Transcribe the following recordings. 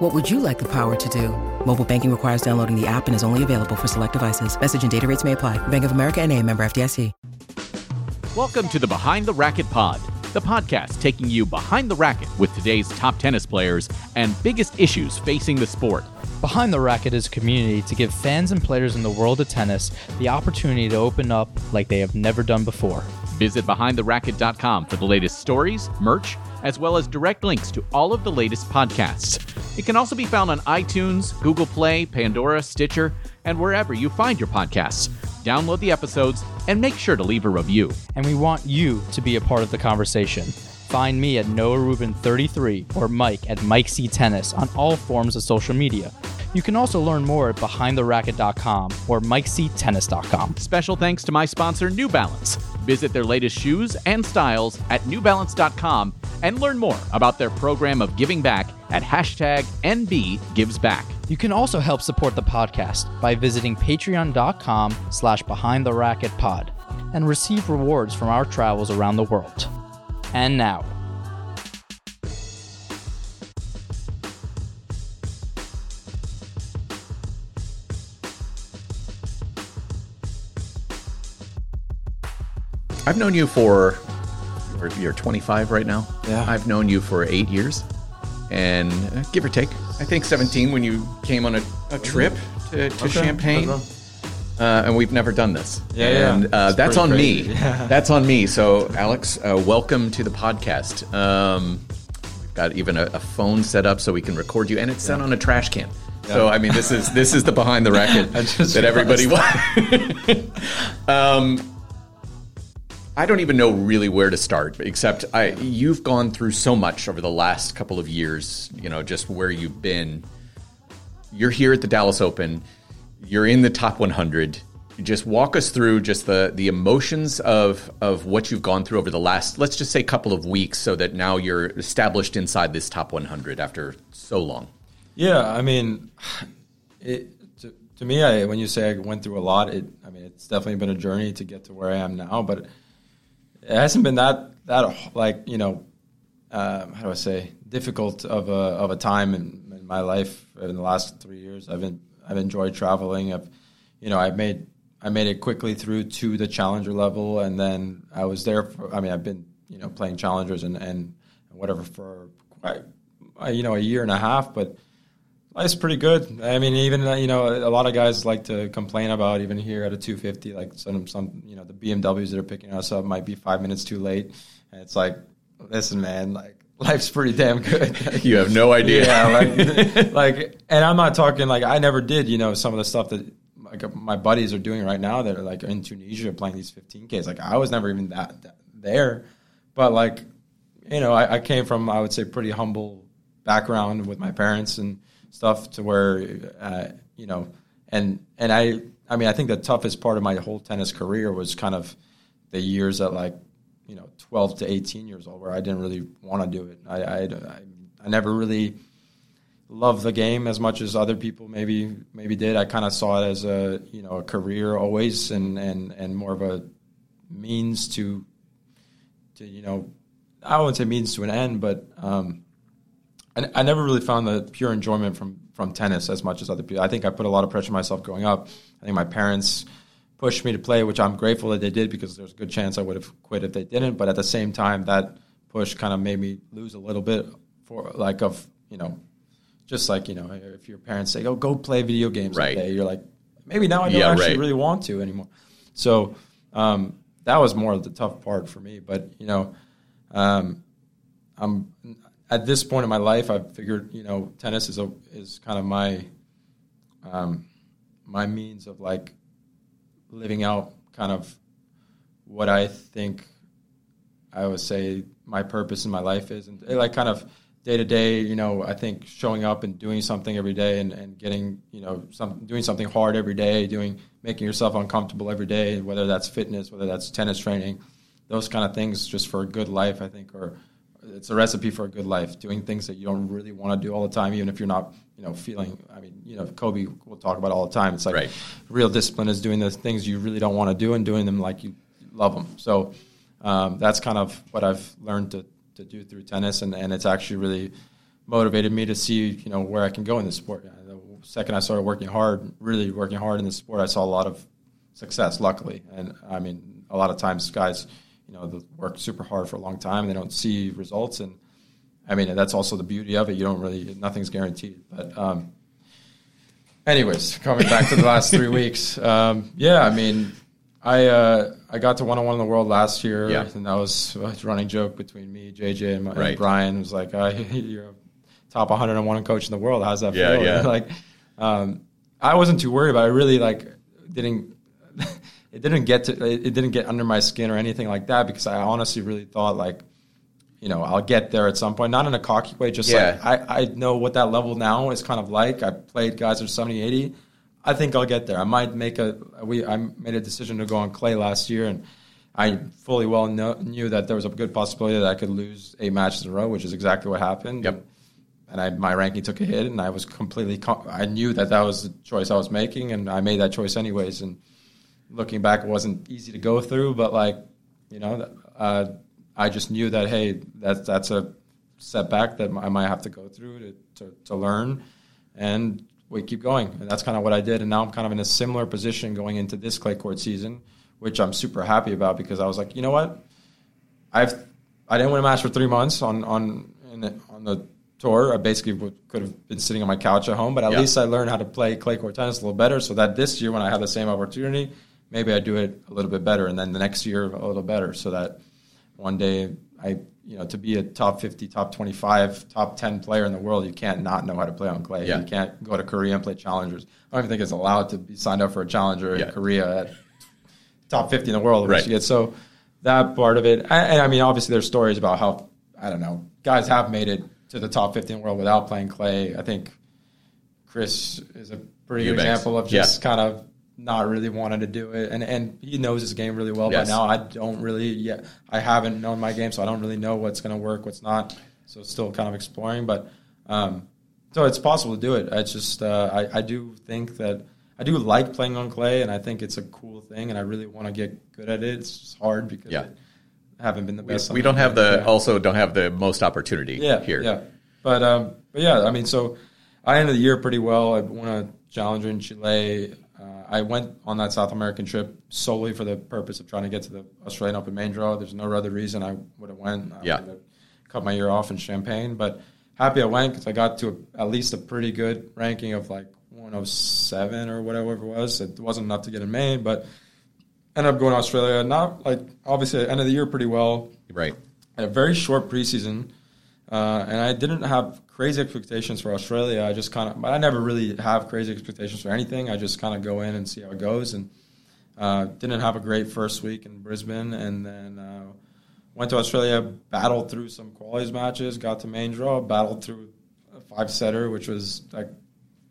What would you like the power to do? Mobile banking requires downloading the app and is only available for select devices. Message and data rates may apply. Bank of America and a member FDIC. Welcome to the Behind the Racquet Pod, the podcast taking you behind the racquet with today's top tennis players and biggest issues facing the sport. Behind the Racquet is a community to give fans and players in the world of tennis the opportunity to open up like they have never done before. Visit behindtheracquet.com for the latest stories, merch, as well as direct links to all of the latest podcasts. It can also be found on iTunes, Google Play, Pandora, Stitcher, and wherever you find your podcasts. Download the episodes and make sure to leave a review. And we want you to be a part of the conversation. Find me at Noah Rubin 33 or Mike at Mike C Tennis on all forms of social media. You can also learn more at behindtheracquet.com or mikectennis.com. Special thanks to my sponsor, New Balance. Visit their latest shoes and styles at newbalance.com and learn more about their program of giving back at hashtag NBGivesBack. You can also help support the podcast by visiting patreon.com slash behind the racquet pod and receive rewards from our travels around the world. And now, I've known you for you're- you're 25 right now. Yeah. I've known you for eight years, and uh, give or take, I think 17 when you came on a, a trip to, to Okay. Champaign. Uh, and we've never done this. Yeah, yeah. uh, that's on pretty me. Yeah. That's on me. So, Aleks, uh, welcome to the podcast. Um, we've got even a, a phone set up so we can record you, and it's set on a trash can. So, I mean, this is this is the behind the racquet that everybody wants. um, I don't even know really where to start, except I you've gone through so much over the last couple of years, you know, just where you've been. You're here at the Dallas Open. You're in the top 100. Just walk us through just the the emotions of of what you've gone through over the last let's just say couple of weeks so that now you're established inside this top 100 after so long. Yeah, I mean, it, to, to me, I, when you say I went through a lot, it, I mean, it's definitely been a journey to get to where I am now, but it hasn't been that that like you know, um, how do I say, difficult of a of a time in, in my life in the last three years. I've been I've enjoyed traveling. I've you know I've made I made it quickly through to the challenger level, and then I was there. For, I mean, I've been you know playing challengers and and whatever for quite you know a year and a half, but life's pretty good. I mean, even uh, you know a lot of guys like to complain about even here at a 250, like some some you know the BMWs that are picking us up might be five minutes too late, and it's like, listen, man, like life's pretty damn good. You have no idea. Yeah, like, like, and I'm not talking like I never did. You know, some of the stuff that like my buddies are doing right now that are like in Tunisia playing these 15ks. Like I was never even that, that there, but like, you know, I, I came from I would say pretty humble background with my parents and stuff to where, uh, you know, and and I I mean I think the toughest part of my whole tennis career was kind of the years at like you know 12 to 18 years old where I didn't really want to do it. I, I, I, I never really loved the game as much as other people maybe maybe did. I kind of saw it as a you know a career always and and and more of a means to to you know I wouldn't say means to an end, but um, I, I never really found the pure enjoyment from from tennis as much as other people. I think I put a lot of pressure on myself growing up. I think my parents pushed me to play, which I'm grateful that they did because there's a good chance I would have quit if they didn't. But at the same time, that push kind of made me lose a little bit for like of you know, just like you know, if your parents say, "Oh, go play video games," Right. all day, you're like, maybe now I don't Yeah, actually right. really want to anymore. So um, that was more of the tough part for me. But you know, um, I'm at this point in my life, I've figured you know, tennis is a is kind of my um, my means of like living out kind of what I think I would say my purpose in my life is, and like kind of day to day, you know, I think showing up and doing something every day and, and getting, you know, some doing something hard every day, doing making yourself uncomfortable every day, whether that's fitness, whether that's tennis training, those kind of things just for a good life, I think are it's a recipe for a good life. Doing things that you don't really want to do all the time, even if you're not, you know, feeling. I mean, you know, Kobe will talk about all the time. It's like Right. real discipline is doing the things you really don't want to do and doing them like you love them. So um, that's kind of what I've learned to, to do through tennis, and, and it's actually really motivated me to see you know where I can go in the sport. The second I started working hard, really working hard in the sport, I saw a lot of success. Luckily, and I mean, a lot of times guys, you know, they work super hard for a long time, and they don't see results, and I mean, that's also the beauty of it. You don't really nothing's guaranteed, but. Um, Anyways, coming back to the last three weeks, um, yeah, I mean, I uh, I got to one on one in the world last year, Yeah. and that was a running joke between me, JJ, and, my, Right. and Brian. It was like, uh, "You're a top 101 coach in the world. How's that Yeah, feel?" yeah. like, um, I wasn't too worried about. it. I really like didn't. It didn't get to. It didn't get under my skin or anything like that because I honestly really thought like, you know, I'll get there at some point. Not in a cocky way, just Yeah. like I, I know what that level now is kind of like. I played guys that are 70, 80. I think I'll get there. I might make a. We I made a decision to go on clay last year, and I fully well know, knew that there was a good possibility that I could lose eight matches in a row, which is exactly what happened. Yep. And I, my ranking took a hit, and I was completely. Com- I knew that that was the choice I was making, and I made that choice anyways. And looking back, it wasn't easy to go through, but like, you know, uh, I just knew that hey, that's that's a setback that I might have to go through to, to, to learn, and we keep going. And that's kind of what I did. And now I'm kind of in a similar position going into this clay court season, which I'm super happy about because I was like, you know what, I've I didn't win a match for three months on on in the, on the tour. I basically would, could have been sitting on my couch at home, but at Yeah. least I learned how to play clay court tennis a little better. So that this year, when I have the same opportunity, maybe I do it a little bit better, and then the next year a little better, so that one day I you know to be a top fifty, top twenty five, top ten player in the world, you can't not know how to play on clay. Yeah. You can't go to Korea and play challengers. I don't even think it's allowed to be signed up for a challenger Yeah. in Korea at top 50 in the world. Right. Right. You get. So that part of it, and, and I mean, obviously, there's stories about how I don't know guys have made it to the top 50 in the world without playing clay. I think Chris is a pretty good example of Yeah. just kind of not really wanting to do it, and and he knows his game really well Yes. by now. I don't really yet. I haven't known my game, so I don't really know what's going to work, what's not. So still kind of exploring, but. Um, so it's possible to do it. It's just uh, I, I do think that I do like playing on clay, and I think it's a cool thing, and I really want to get good at it. It's just hard because Yeah. I haven't been the best. on we don't have the also don't have the most opportunity yeah here. Yeah, but um, but yeah, I mean, so I ended the year pretty well. I won a challenger in Chile. I went on that South American trip solely for the purpose of trying to get to the Australian Open main draw. There's no other reason I would have went. I Yeah. cut my year off in Champaign, but happy I went because I got to a, at least a pretty good ranking of like 107 or whatever it was. It wasn't enough to get in main, but ended up going to Australia. Not like obviously I ended the year pretty well Right. had a very short preseason, uh, and I didn't have crazy expectations for Australia. I just kind of, but I never really have crazy expectations for anything. I just kind of go in and see how it goes, and uh, didn't have a great first week in Brisbane, and then uh, went to Australia, battled through some qualies matches, got to main draw, battled through a five setter, which was I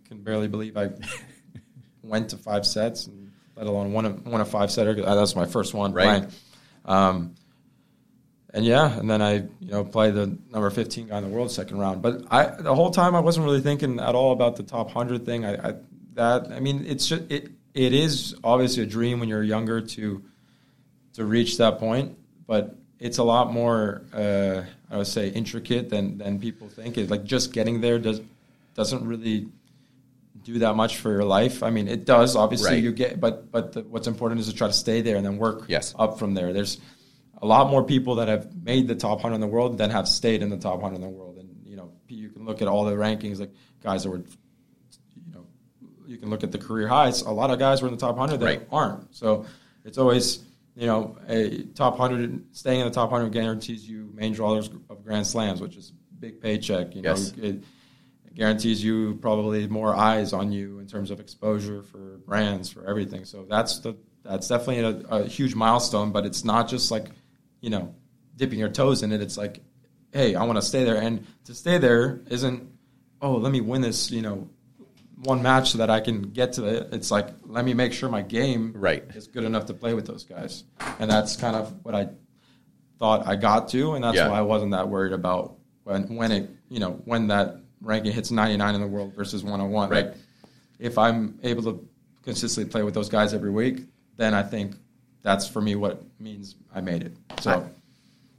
can barely believe I went to five sets, and let alone one of one a five setter. That was my first one Right. playing. Um, and yeah, and then I you know played the number fifteen guy in the world second round. But I the whole time I wasn't really thinking at all about the top hundred thing. I, I that I mean it's just it it is obviously a dream when you're younger to to reach that point, but it's a lot more uh, I would say intricate than than people think. It's like just getting there does doesn't really do that much for your life. I mean, it does obviously Right. you get, but but the, what's important is to try to stay there and then work Yes. up from there. There's a lot more people that have made the top hundred in the world than have stayed in the top hundred in the world. And you know, you can look at all the rankings, like guys that were, you know, you can look at the career highs. A lot of guys were in the top hundred that Right. aren't. So it's always you know a top hundred staying in the top hundred guarantees you main drawers of grand slams, which is big paycheck. You know, Yes. it guarantees you probably more eyes on you in terms of exposure for brands for everything. So that's the that's definitely a, a huge milestone. But it's not just like you know dipping your toes in it. It's like hey, I want to stay there, and to stay there isn't oh, let me win this, you know, one match so that I can get to it. It's like let me make sure my game Right. is good enough to play with those guys, and that's kind of what I thought I got to, and that's Yeah. why I wasn't that worried about when when it you know when that ranking hits 99 in the world versus 101. Right. Like, if I'm able to consistently play with those guys every week, then I think that's for me what means I made it. So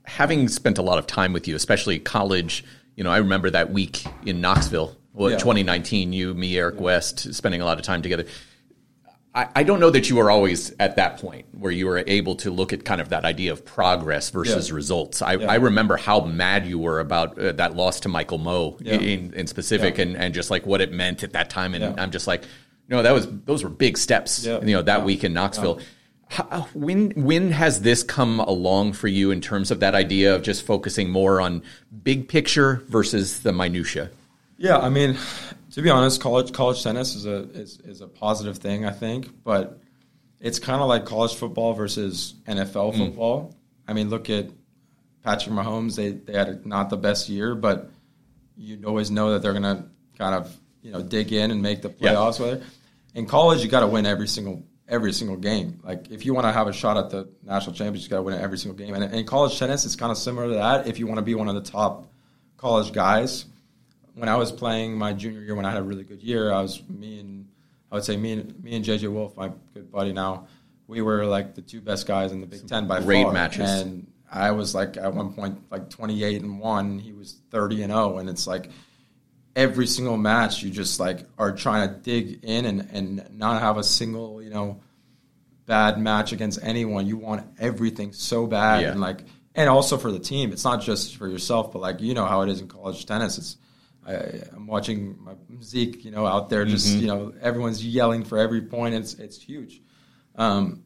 having spent a lot of time with you, especially college, you know, I remember that week in Knoxville, well, Yeah. 2019, you, me, Eric West, spending a lot of time together. I, I don't know that you were always at that point where you were able to look at kind of that idea of progress versus Yeah. results. I, Yeah. I remember how mad you were about uh, that loss to Michael Mmoh Yeah. in, in specific Yeah. and, and just like what it meant at that time. And Yeah. I'm just like, no, that was those were big steps, Yeah. you know, that Yeah. week in Knoxville. How, when when has this come along for you in terms of that idea of just focusing more on big picture versus the minutia? Yeah, I mean, to be honest, college college tennis is a is, is a positive thing, I think, but it's kind of like college football versus NFL hmm. football. I mean, look at Patrick Mahomes; they they had a, not the best year, but you always know that they're gonna kind of you know dig in and make the Yeah. playoffs. Whether in college, you got to win every single every single game. Like if you want to have a shot at the national championship, you got to win every single game. And in college tennis, it's kind of similar to that. If you want to be one of the top college guys, when I was playing my junior year, when I had a really good year, I was me and I would say me and me and JJ Wolf, my good buddy now, we were like the two best guys in the Big Ten by Great far. matches. And I was like at one point like 28 and one. He was 30 and 0, and it's like every single match you just like are trying to dig in and and not have a single you know bad match against anyone. You want everything so bad Yeah. and like and also for the team. It's not just for yourself, but like you know how it is in college tennis. It's I, I'm watching my Zeke, you know, out there just you know everyone's yelling for every point. It's it's huge, um,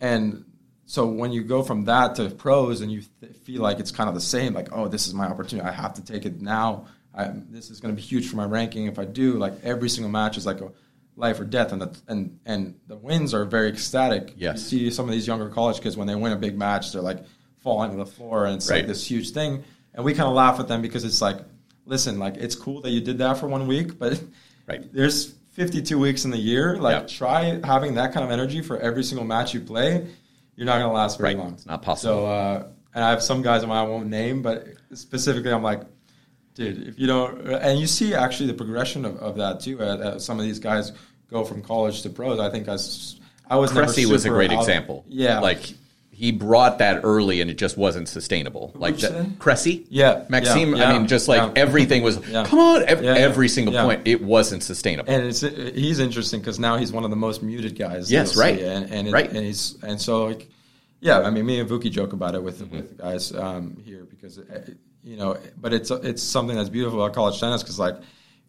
and so when you go from that to pros and you th- feel like it's kind of the same, like oh this is my opportunity, I have to take it now. I, this is going to be huge for my ranking if I do. Like every single match is like a life or death, and the and and the wins are very ecstatic. Yes. you see some of these younger college kids when they win a big match, they're like falling to the floor, and it's Right. like this huge thing. And we kind of laugh at them because it's like, listen, like it's cool that you did that for one week, but Right. there's 52 weeks in the year. Like Yeah. try having that kind of energy for every single match you play. You're not going to last very Right. long. It's not possible. So, uh, and I have some guys in my I won't name, but specifically, I'm like, dude, if you don't, and you see actually the progression of, of that too. Uh, uh, some of these guys go from college to pros. I think I was I never Cressy was a great out- example. Yeah, like he brought that early and it just wasn't sustainable. Like that. Cressy, Yeah, Maxime. yeah, I mean, just like yeah. everything was. Yeah. Come on, ev- Yeah, yeah. every single Yeah. point, it wasn't sustainable. and it's he's interesting because now he's one of the most muted guys. Yes, right. see. and and, it, Right. and he's and so like, yeah. I mean, me and Vuki joke about it with Mm-hmm. with the guys um, here because uh, you know, but it's it's something that's beautiful about college tennis because like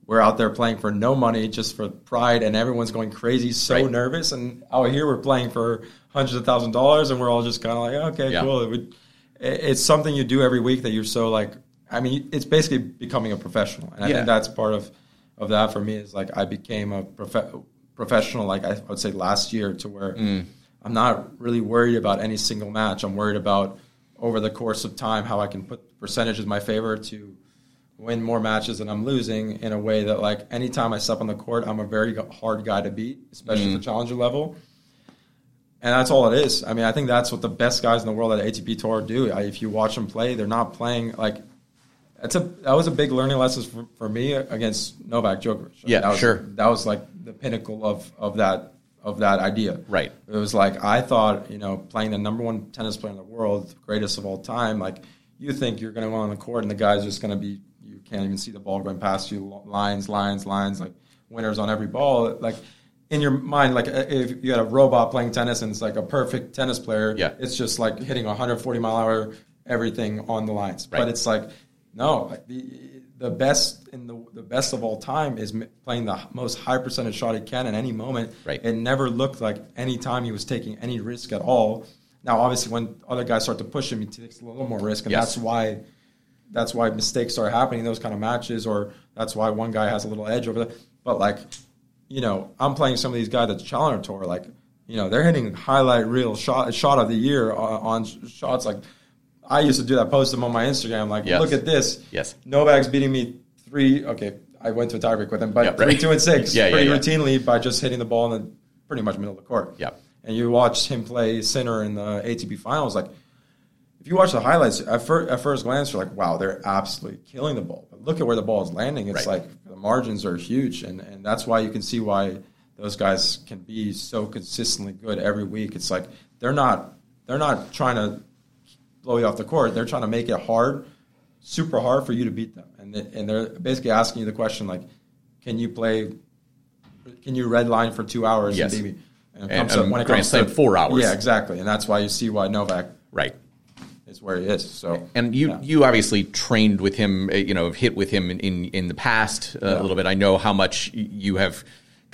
we're out there playing for no money just for pride, and everyone's going crazy, so Right. nervous, and out here we're playing for hundreds of thousand dollars, and we're all just kind of like, okay, Yeah. cool. It would, it's something you do every week that you're so like. I mean, it's basically becoming a professional, and I Yeah. think that's part of of that for me is like I became a prof- professional like I would say last year to where Mm. I'm not really worried about any single match. I'm worried about over the course of time how I can put percentage in my favor to win more matches than I'm losing in a way that like anytime I step on the court, I'm a very hard guy to beat, especially Mm. at the challenger level. And that's all it is. I mean, I think that's what the best guys in the world at ATP Tour do. I, if you watch them play, they're not playing like. That's a that was a big learning lesson for, for me against Novak Djokovic. Yeah, that was, sure. That was like the pinnacle of of that of that idea. Right. It was like I thought, you know, playing the number one tennis player in the world, the greatest of all time. Like you think you're going to go on the court, and the guy's just going to be. You can't even see the ball going past you. Lines, lines, lines. Like winners on every ball. Like in your mind, like if you had a robot playing tennis and it's like a perfect tennis player, Yeah. it's just like hitting 140 mile hour everything on the lines. Right. But it's like no, like the best in the the best of all time is playing the most high percentage shot he can at any moment. Right. It never looked like any time he was taking any risk at all. Now, obviously, when other guys start to push him, he takes a little more risk, and Yes. that's why that's why mistakes start happening in those kind of matches, or that's why one guy has a little edge over there. But like, you know, I'm playing some of these guys at the Challenger Tour, like, you know, they're hitting highlight reel shot shot of the year uh, on, on shots like I used to do that. Post them on my Instagram. Like, Yes. look at this. Yes. Novak's beating me three. Okay, I went to a tiebreak with him, but Yeah, right. three, two, and six. Yeah, yeah, pretty yeah. routinely by just hitting the ball in the pretty much middle of the court. Yeah. And you watch him play center in the ATP finals, like. If you watch the highlights, at, fir- at first glance, you're like, "Wow, they're absolutely killing the ball." But look at where the ball is landing. It's Right. like the margins are huge, and, and that's why you can see why those guys can be so consistently good every week. It's like they're not they're not trying to blow you off the court. They're trying to make it hard, super hard for you to beat them, and they, and they're basically asking you the question like, "Can you play? Can you red line for two hours Yes. and beat me?" it And- comes and to- when it comes to four hours. yeah, exactly, and that's why you see why Novak Right. is where he is. So And you, yeah. you obviously trained with him, uh, you know, hit with him in, in, in the past uh, a little bit. I know how much you have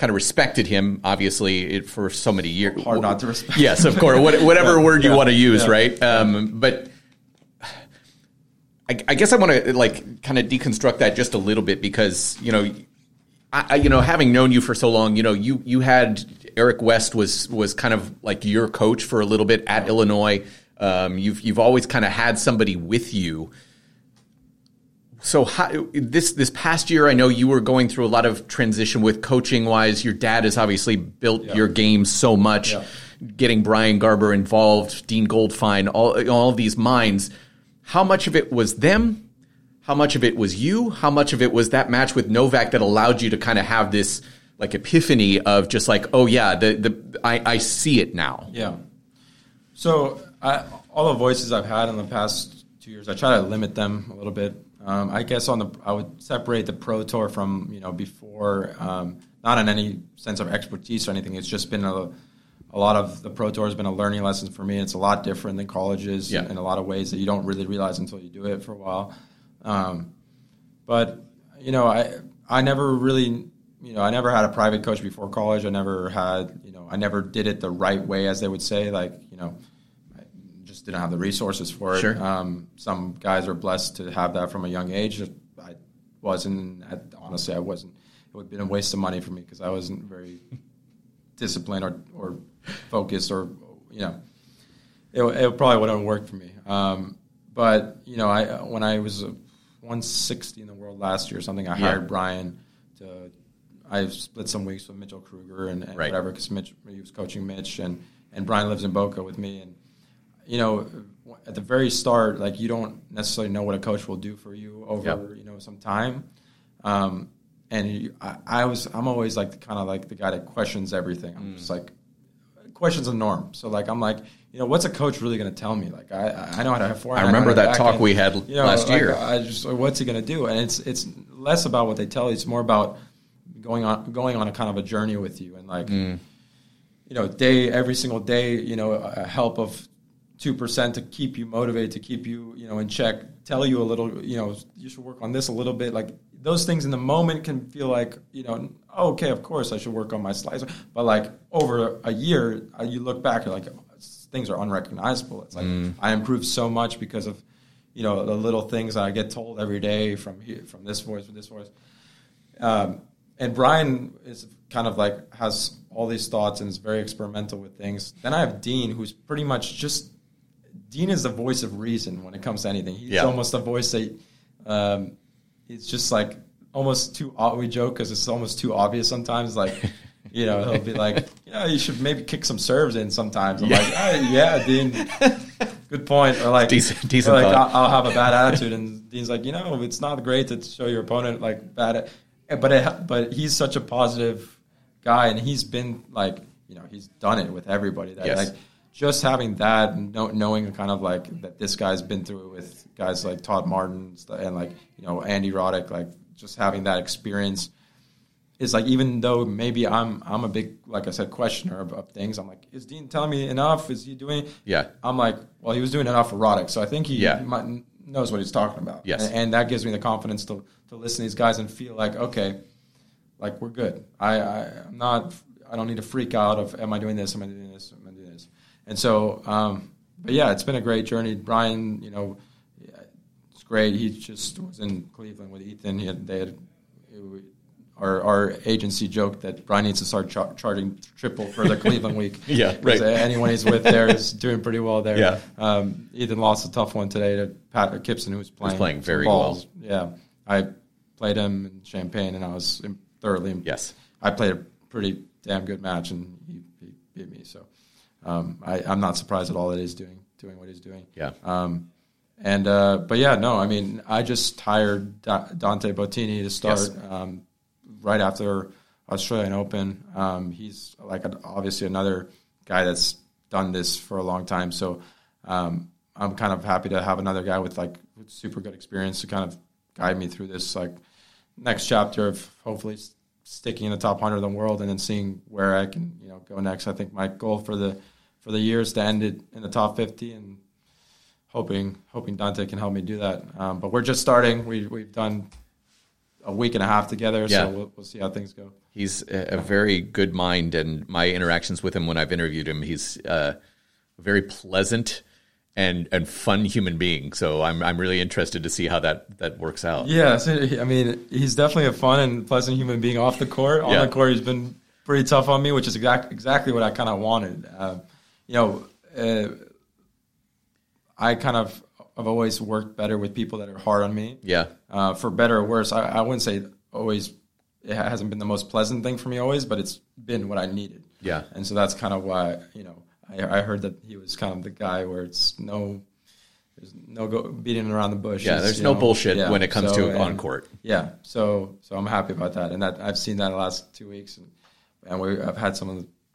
kind of respected him, obviously, it, for so many years. Hard not to respect. Yes, of course. What, whatever word you Yeah. want to use, Yeah. right? Um, but I, I guess I want to like kind of deconstruct that just a little bit because you know, I, I, you know, having known you for so long, you know, you you had Eric West was was kind of like your coach for a little bit at Illinois. Um, you've you've always kind of had somebody with you. So how, this this past year, I know you were going through a lot of transition with coaching wise. Your dad has obviously built your game so much, Yeah. getting Brian Garber involved, Dean Goldfine, all all of these minds. How much of it was them? How much of it was you? How much of it was that match with Novak that allowed you to kind of have this like epiphany of just like, oh yeah, the the I, I see it now. Yeah. So I, all the voices I've had in the past two years, I try to limit them a little bit. Um, I guess on the I would separate the pro tour from you know before, um, not in any sense of expertise or anything. It's just been a, a lot of the pro tour has been a learning lesson for me. It's a lot different than colleges Yeah. in, a lot of ways that you don't really realize until you do it for a while. Um, but you know, I I never really you know I never had a private coach before college. I never had you know I never did it the right way, as they would say. Like you know, just didn't have the resources for it. Sure. Um, some guys are blessed to have that from a young age. I wasn't. I, honestly, I wasn't. It would have been a waste of money for me because I wasn't very disciplined or, or focused or you know it, it probably wouldn't have worked for me. Um, but you know, I when I was uh, 160 in the world last year or something, I Yeah. hired Brian to. I split some weeks with Mitchell Krueger and, and Right. whatever because Mitch he was coaching Mitch and and Brian lives in Boca with me and you know at the very start like you don't necessarily know what a coach will do for you over Yep. you know some time. Um, and you, I, I was I'm always like kind of like the guy that questions everything. I'm just like questions a norm. So like I'm like, you know, what's a coach really going to tell me? Like I I know how to have four. I remember know that talk backhand. we had last like, year. I just what's he going to do? And it's it's less about what they tell you. It's more about going on going on a kind of a journey with you and like Mm. you know day every single day. You know, a help of two percent to keep you motivated, to keep you you know in check. Tell you a little. You know, you should work on this a little bit. Like those things in the moment can feel like you know. Okay, of course I should work on my slides, but like over a year, uh, you look back, you're like things are unrecognizable. It's like I improved so much because of you know the little things that I get told every day from here, from this voice, from this voice. Um, and Brian is kind of like has all these thoughts and is very experimental with things. Then I have Dean, who's pretty much just Dean is the voice of reason when it comes to anything. He's Yeah. almost a voice that um, it's just like almost too. We joke because it's almost too obvious sometimes. Like you know, he'll be like, "Yeah, you should maybe kick some serves in sometimes." I'm like, "Ah, "Yeah, Dean, good point." Or like, Decent- decent or like. I'll, I'll have a bad attitude, and Dean's like, "You know, it's not great to show your opponent like bad." But it, but he's such a positive guy, and he's been like, you know, he's done it with everybody. That Yes. like just having that, and knowing kind of like that this guy's been through it with guys like Todd Martin and like you know Andy Roddick, like just having that experience is like even though maybe I'm I'm a big like I said questioner of, of things. I'm like, is Dean telling me enough? Is he doing? Yeah. I'm like, well, he was doing enough for Roddick, so I think he Yeah. might, knows what he's talking about. Yes. and, and that gives me the confidence to to listen to these guys and feel like okay, like we're good. I, I I'm not. I don't need to freak out of am I doing this? Am I doing this? Am I doing this? And so, um, but yeah, it's been a great journey. Brian, you know, it's great. He just was in Cleveland with Ethan. He had, they had our, our agency joked that Brian needs to start char- charging triple for the Cleveland week. Yeah, right. Anyone he's with there is doing pretty well there. Yeah. Um, Ethan lost a tough one today to Pat Kypson, who was playing playing very balls. Yeah, I played him in Champaign, and I was thoroughly. Yes. I played a pretty damn good match, and he, he beat me. So um, I, I'm not surprised at all that he's doing doing what he's doing. Yeah. Um, and uh, but yeah, no, I mean, I just hired Da- Dante Bottini to start Yes. um, right after Australian Open. Um, he's like obviously another guy that's done this for a long time. So um, I'm kind of happy to have another guy with like with super good experience to kind of guide me through this like next chapter of hopefully sticking in the top hundred in the world and then seeing where I can you know go next. I think my goal for the for the year is to end it in the top 50 and hoping hoping Dante can help me do that. Um, but we're just starting. We we've done a week and a half together, Yeah. so we'll, we'll see how things go. He's a, a very good mind, and my interactions with him when I've interviewed him, he's uh, a very pleasant and and fun human being. So I'm I'm really interested to see how that that works out. Yeah, so, I mean, he's definitely a fun and pleasant human being off the court. On Yeah. the court, he's been pretty tough on me, which is exact, exactly what I kind of wanted. Uh, you know, uh, I kind of have always worked better with people that are hard on me. Yeah. uh, for better or worse. I, I wouldn't say always. It hasn't been the most pleasant thing for me always, but it's been what I needed. Yeah. and so that's kind of why you know I, I heard that he was kind of the guy where it's no, there's no go, beating around the bush. Yeah, there's no know, bullshit yeah. when it comes So, to on court. Yeah, so so I'm happy about that, and that I've seen that the last two weeks, and and we I've had some of the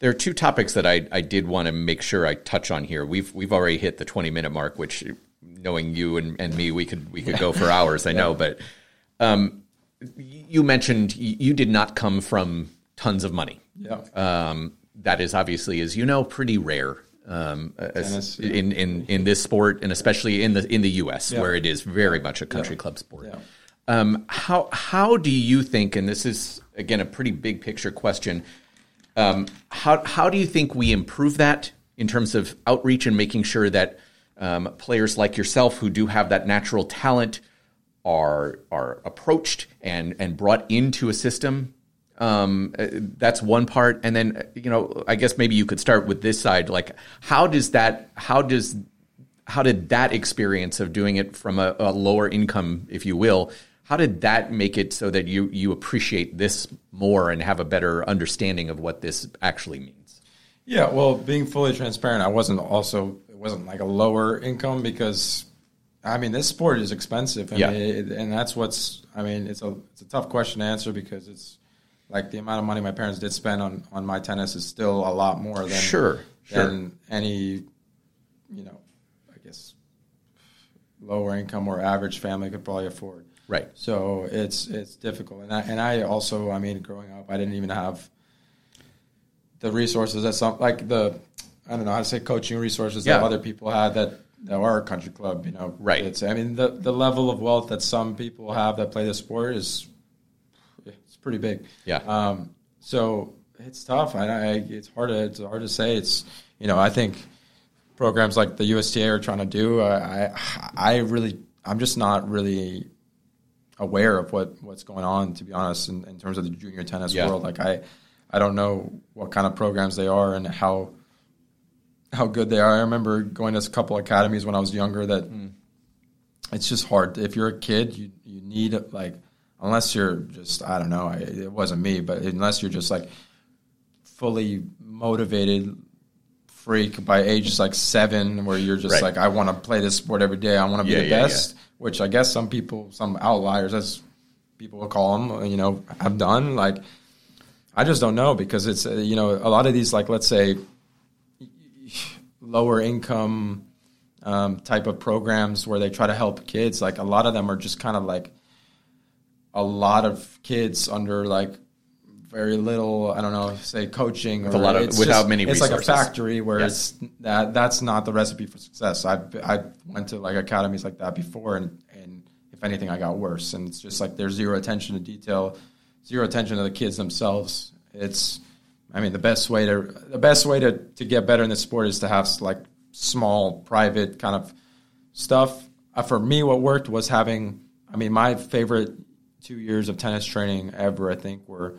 There are two topics that I, I did want to make sure I touch on here. We've we've already hit the 20 minute mark, which knowing you and, and me, we could we could go for hours. I know, but um, you mentioned you did not come from tons of money. Yeah. Um, that is obviously, as you know, pretty rare um, as- Tennis, yeah. in, in in this sport, and especially in the in the U.S. Yeah. where it is very much a country club sport. Yeah. Um, how how do you think? And this is again a pretty big picture question. Um, how how do you think we improve that in terms of outreach and making sure that um, players like yourself who do have that natural talent are are approached and and brought into a system? Um, uh, that's one part, and then you know I guess maybe you could start with this side. Like, how does that? How does how did that experience of doing it from a, a lower income, if you will, how did that make it so that you you appreciate this more and have a better understanding of what this actually means? Yeah, well, being fully transparent, I wasn't also it wasn't like a lower income because I mean this sport is expensive, and Yeah. it, and that's what's I mean it's a it's a tough question to answer because it's like the amount of money my parents did spend on on my tennis is still a lot more than Sure, sure. than any you know I guess lower income or average family could probably afford. Right. So it's it's difficult, and I and I also I mean growing up I didn't even have the resources that some like the I don't know how to say coaching resources that other people had that that are a country club. You know, Right. It's I mean the the level of wealth that some people have that play the sport is it's pretty big. Yeah. Um. So it's tough. I, I it's hard to it's hard to say. It's you know I think programs like the USTA are trying to do. I I, I really I'm just not really aware of what what's going on to be honest in, in terms of the junior tennis Yeah. world like i i don't know what kind of programs they are and how how good they are i remember going to a couple academies when i was younger that hmm. it's just hard if you're a kid you you need like unless you're just i don't know I, it wasn't me but unless you're just like fully motivated freak by age like seven, where you're just Right. like, I want to play this sport every day. I want to be Yeah, the yeah, best. Which I guess some people, some outliers, as people will call them, you know, have done. Like, I just don't know because it's you know a lot of these like let's say lower income um, type of programs where they try to help kids. Like a lot of them are just kind of like a lot of kids under like very little. I don't know, say coaching or a lot of- it's without just- many It's like a factory where Yes. it's that that's not the recipe for success. I I went to like academies like that before, and and if anything, I got worse. And it's just like there's zero attention to detail, zero attention to the kids themselves. It's I mean, the best way to the best way to, to get better in this sport is to have like small, private kind of stuff. Uh, for me, what worked was having. I mean, my favorite two years of tennis training ever, I think, were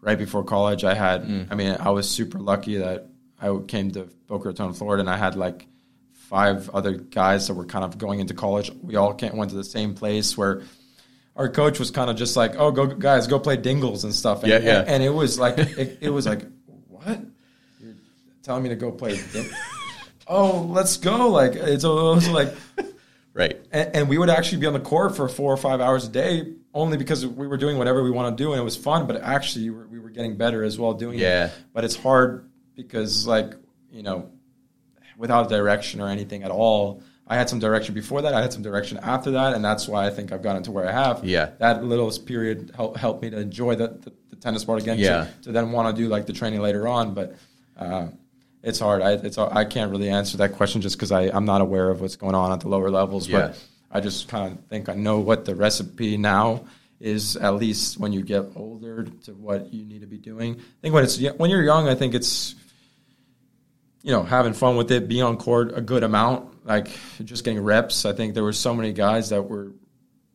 right before college. I had. Mm. I mean, I was super lucky that I came to Boca Raton, Florida, and I had like five other guys that were kind of going into college. We all came, went to the same place where our coach was kind of just like, "Oh, go guys, go play dingles and stuff." And, Yeah, yeah. And, it was like, it, it was like, what? You're telling me to go play? Ding- oh, let's go! Like it's it was like. And, and we would actually be on the court for four or five hours a day, only because we were doing whatever we want to do, and it was fun. But actually, we were, we were getting better as well doing Yeah. it. But it's hard because, like, you know, without direction or anything at all. I had some direction before that. I had some direction after that, and that's why I think I've gotten to where I have. Yeah. that little period helped helped me to enjoy the, the, the tennis part again. to- Yeah. to, then want to do like the training later on, but. Uh, it's hard. I it's I can't really answer that question just because I'm not aware of what's going on at the lower levels. Yeah. But I just kind of think I know what the recipe now is. At least when you get older, to what you need to be doing. I think when it's when you're young, I think it's you know having fun with it, being on court a good amount, like just getting reps. I think there were so many guys that were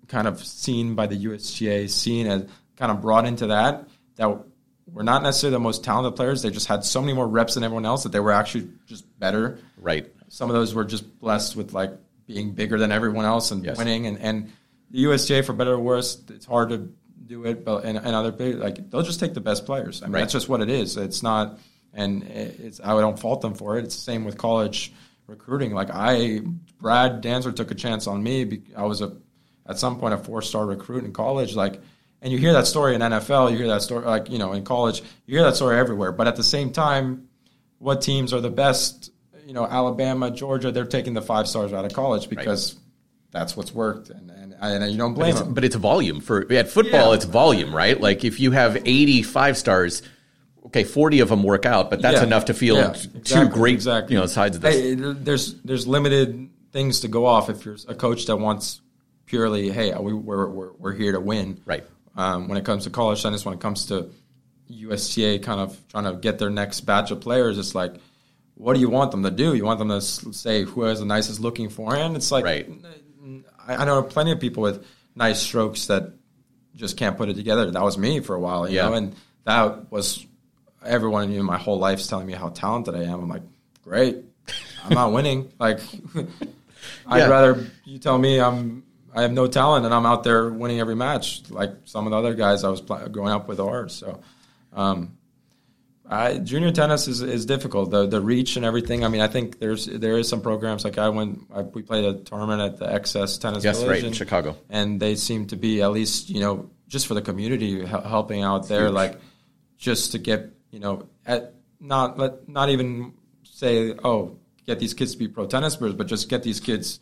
kind of seen by the USTA, seen as kind of brought into that that were not necessarily the most talented players. They just had so many more reps than everyone else that they were actually just better. Right. Some of those were just blessed with like being bigger than everyone else and Yes. winning. And, and the USTA, for better or worse, it's hard to do it. But and, and other big like they'll just take the best players. I mean, Right. that's just what it is. It's not, and it's I don't fault them for it. It's the same with college recruiting. Like I, Brad Dancer took a chance on me. I was a at some point a four star recruit in college. Like, and you hear that story in NFL. You hear that story like you know in college. You hear that story everywhere. But at the same time, what teams are the best? You know, Alabama, Georgia. They're taking the five stars out of college because that's what's worked, and and, and you don't But blame it's, them. but it's volume for at football. Yeah. It's volume, right? Like if you have 85 stars, okay, forty of them work out, but that's Yeah. able to field Yeah, two exactly, great, exactly. you know, sides of this. Hey, there's there's limited things to go off if you're a coach that wants purely, hey, we, we're, we're we're here to win. Right. Um, when it comes to college tennis, when it comes to USTA kind of trying to get their next batch of players, it's like, what do you want them to do? You want them to say who has the nicest looking forehand? It's like, Right. I, know plenty of people with nice strokes that just can't put it together. That was me for a while, you Yeah. know, and that was everyone in my whole life's telling me how talented I am. I'm like, great, I'm not winning. Like, I'd Yeah. rather you tell me I'm I have no talent and I'm out there winning every match, like some of the other guys I was pl- growing up with are. So, um, I, junior tennis is, is difficult. The the reach and everything. I mean, I think there's there is some programs like I went. I, we played a tournament at the XS Tennis Yes, Village right, in Chicago. and they seem to be at least you know just for the community helping out there, like just to get you know at not let not even say oh get these kids to be pro tennis players, but just get these kids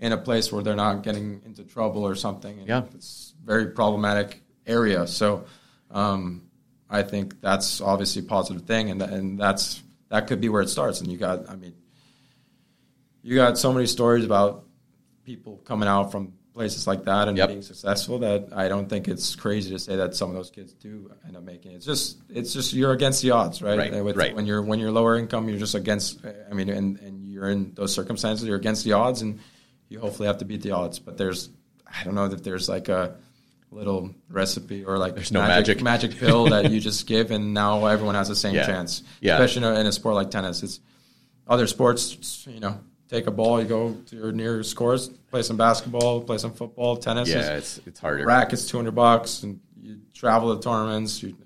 in a place where they're not getting into trouble or something. And Yeah. it's a very problematic area. So um, I think that's obviously a positive thing, and and that's that could be where it starts. And you got, I mean, you got so many stories about people coming out from places like that and Yep. being successful that I don't think it's crazy to say that some of those kids do end up making it. It's just it's just you're against the odds, right? Right, with- right. When you're when you're lower income, you're just against. I mean, and and you're in those circumstances, you're against the odds, and you hopefully have to beat the odds. But there's I don't know if there's like a little recipe or like There's no magic. magic pill that you just give and now everyone has the same Yeah. chance. Yeah. Especially in a, in a sport like tennis. It's other sports, you know, take a ball, you go to your nearest scores, play some basketball, play some football, tennis. yeah, it's it's harder. rack is 200 bucks and you travel to tournaments, you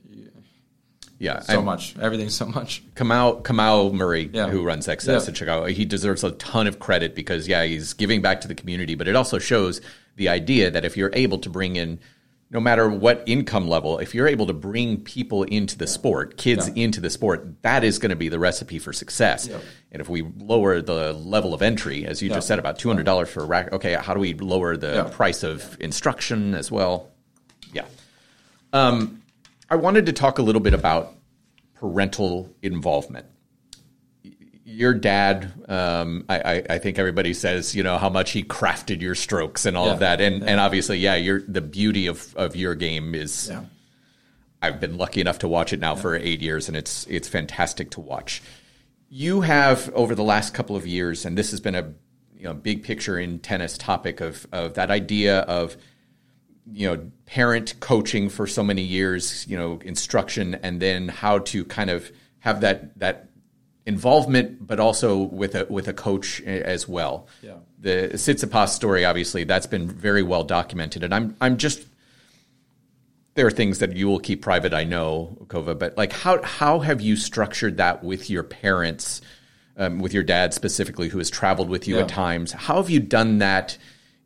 Yeah, so much. Everything's so much. Kamau Kamau Murray, Yeah. who runs XS Yeah. in Chicago, he deserves a ton of credit because yeah, he's giving back to the community, but it also shows the idea that if you're able to bring in no matter what income level, if you're able to bring people into the sport, kids into the sport, that is going to be the recipe for success. And if we lower the level of entry, as you just said, about two hundred dollars for a rack, okay, how do we lower the Yeah. price of instruction as well? Yeah. Um, I wanted to talk a little bit about parental involvement. Your dad, um, I, I, I think everybody says, you know, how much he crafted your strokes and all of that, and and obviously, yeah, your the beauty of of your game is. Yeah. I've been lucky enough to watch it now for eight years, and it's it's fantastic to watch. You have over the last couple of years, and this has been a you know big picture in tennis topic of of that idea of you know parent coaching for so many years, you know instruction, and then how to kind of have that that involvement, but also with a with a coach as well. Yeah. The Tsitsipas story, obviously, that's been very well documented, and I'm I'm just there are things that you will keep private, I know, Kova, but like how how have you structured that with your parents, um, with your dad specifically, who has traveled with you Yeah. at times? How have you done that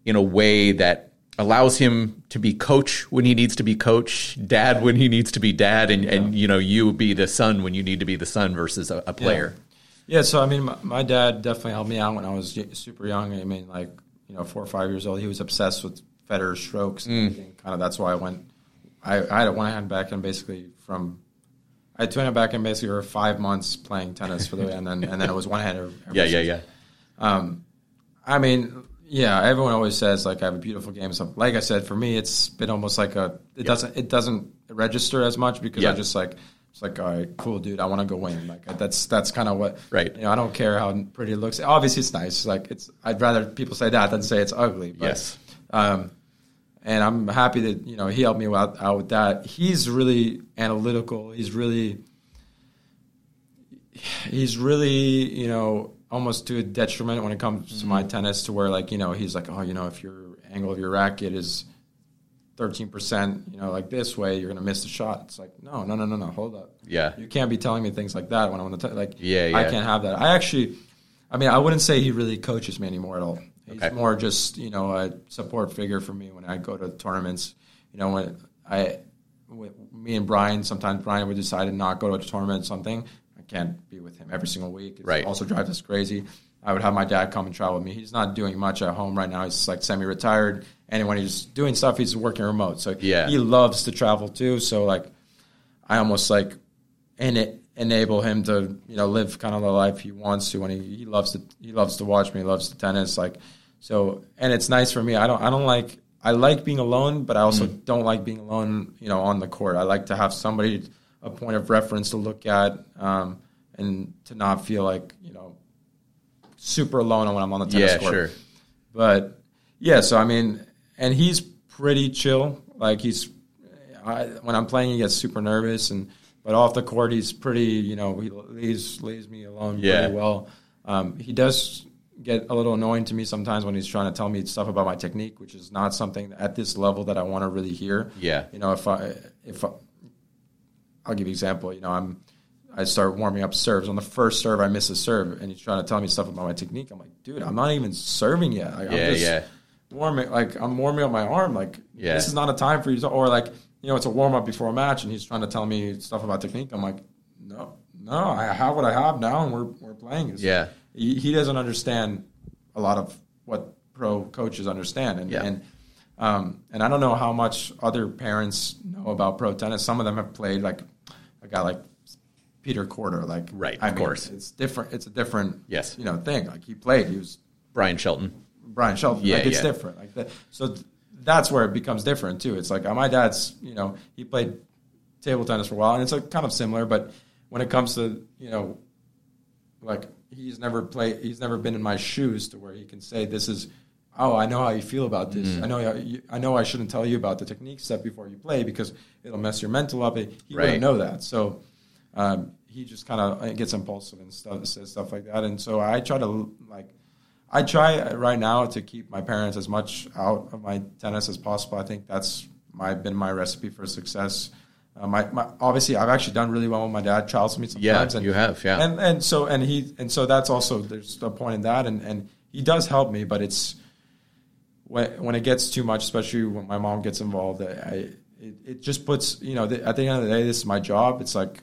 in a way that allows him to be coach when he needs to be coach, dad when he needs to be dad, and, and you know you be the son when you need to be the son versus a, a player? Yeah, so I mean, my, my dad definitely helped me out when I was super young. I mean, like you know, four or five years old, he was obsessed with Federer's strokes. Mm. And. Kind of that's why I went. I, I had a one hand backhand basically from. I had two hand backhand basically for five months playing tennis for the and then and then it was one hander. Yeah, yeah, yeah. I mean, yeah, everyone always says like I have a beautiful game. So, like I said, for me, it's been almost like a. It doesn't. It doesn't register as much because Yeah. I just like. It's like, all right, cool, dude. I want to go win. Like that's that's kind of what. Right. You know, I don't care how pretty it looks. Obviously, it's nice. Like it's. I'd rather people say that than say it's ugly. But, Yes. Um, and I'm happy that you know he helped me out, out with that. He's really analytical. He's really. He's really, you know, almost to a detriment when it comes to my mm-hmm. tennis. To where, like, you know, he's like, oh, you know, if your angle of your racket is thirteen percent, you know, like this way, you're gonna miss the shot. It's like, no, no, no, no, no. Hold up. Yeah. You can't be telling me things like that when I'm on the t- like. Yeah, I can't have that. I actually, I mean, I wouldn't say he really coaches me anymore at all. He's Okay. more just you know a support figure for me when I go to tournaments. You know, when I, with me and Brian, sometimes Brian would decide to not go to a tournament or something. Can't be with him every single week. It Right. Also drives us crazy. I would have my dad come and travel with me. He's not doing much at home right now. He's like semi-retired, and when he's doing stuff, he's working remote. So Yeah. he loves to travel too. So like, I almost like ena- enable him to you know live kind of the life he wants to when he, he loves to he loves to watch me he loves the tennis like so and it's nice for me I don't I don't like I like being alone but I also mm. don't like being alone you know on the court I like to have somebody a point of reference to look at um, and to not feel like you know super alone when I'm on the tennis Yeah, court sure. but yeah, so I mean, and he's pretty chill. Like he's I, when I'm playing, he gets super nervous, and but off the court, he's pretty. You know, he leaves leaves me alone Yeah. pretty well. Um, he does get a little annoying to me sometimes when he's trying to tell me stuff about my technique, which is not something at this level that I want to really hear. Yeah. you know, if I if I, I'll give you an example. You know, I'm I start warming up serves. On the first serve, I miss a serve, and he's trying to tell me stuff about my technique. I'm like, dude, I'm not even serving yet. Like, Yeah, I'm just yeah. Warming, like I'm warming up my arm. Like Yeah. this is not a time for you to, or like you know, it's a warm up before a match, and he's trying to tell me stuff about technique. I'm like, no, no, I have what I have now, and we're we're playing. It's- Yeah. he, he doesn't understand a lot of what pro coaches understand, and Yeah. and um, and I don't know how much other parents know about pro tennis. Some of them have played like a guy like Peter Korda, like Right, I of mean, course. it's different. It's a different, Yes. you know, thing. Like he played, he was Bryan Shelton. Bryan Shelton. Yeah, like it's yeah. different. Like that. So th- that's where it becomes different too. It's like uh, my dad's, you know, he played table tennis for a while, and it's like kind of similar. But when it comes to, you know, like he's never played, he's never been in my shoes to where he can say, "This is." Oh, I know how you feel about this. Mm-hmm. I know. You, I know. I shouldn't tell you about the technique stuff before you play because it'll mess your mental up. He Right. wouldn't know that. So um, he just kind of gets impulsive and stuff, says stuff like that. And so I try to like, I try right now to keep my parents as much out of my tennis as possible. I think that's my been my recipe for success. Uh, my, my obviously I've actually done really well with my dad. Childs me sometimes. Yeah, you have, yeah. And and so and he and so that's also there's a point in that, and and he does help me, but it's when when it gets too much, especially when my mom gets involved, I it, it just puts you know the, at the end of the day, this is my job. It's like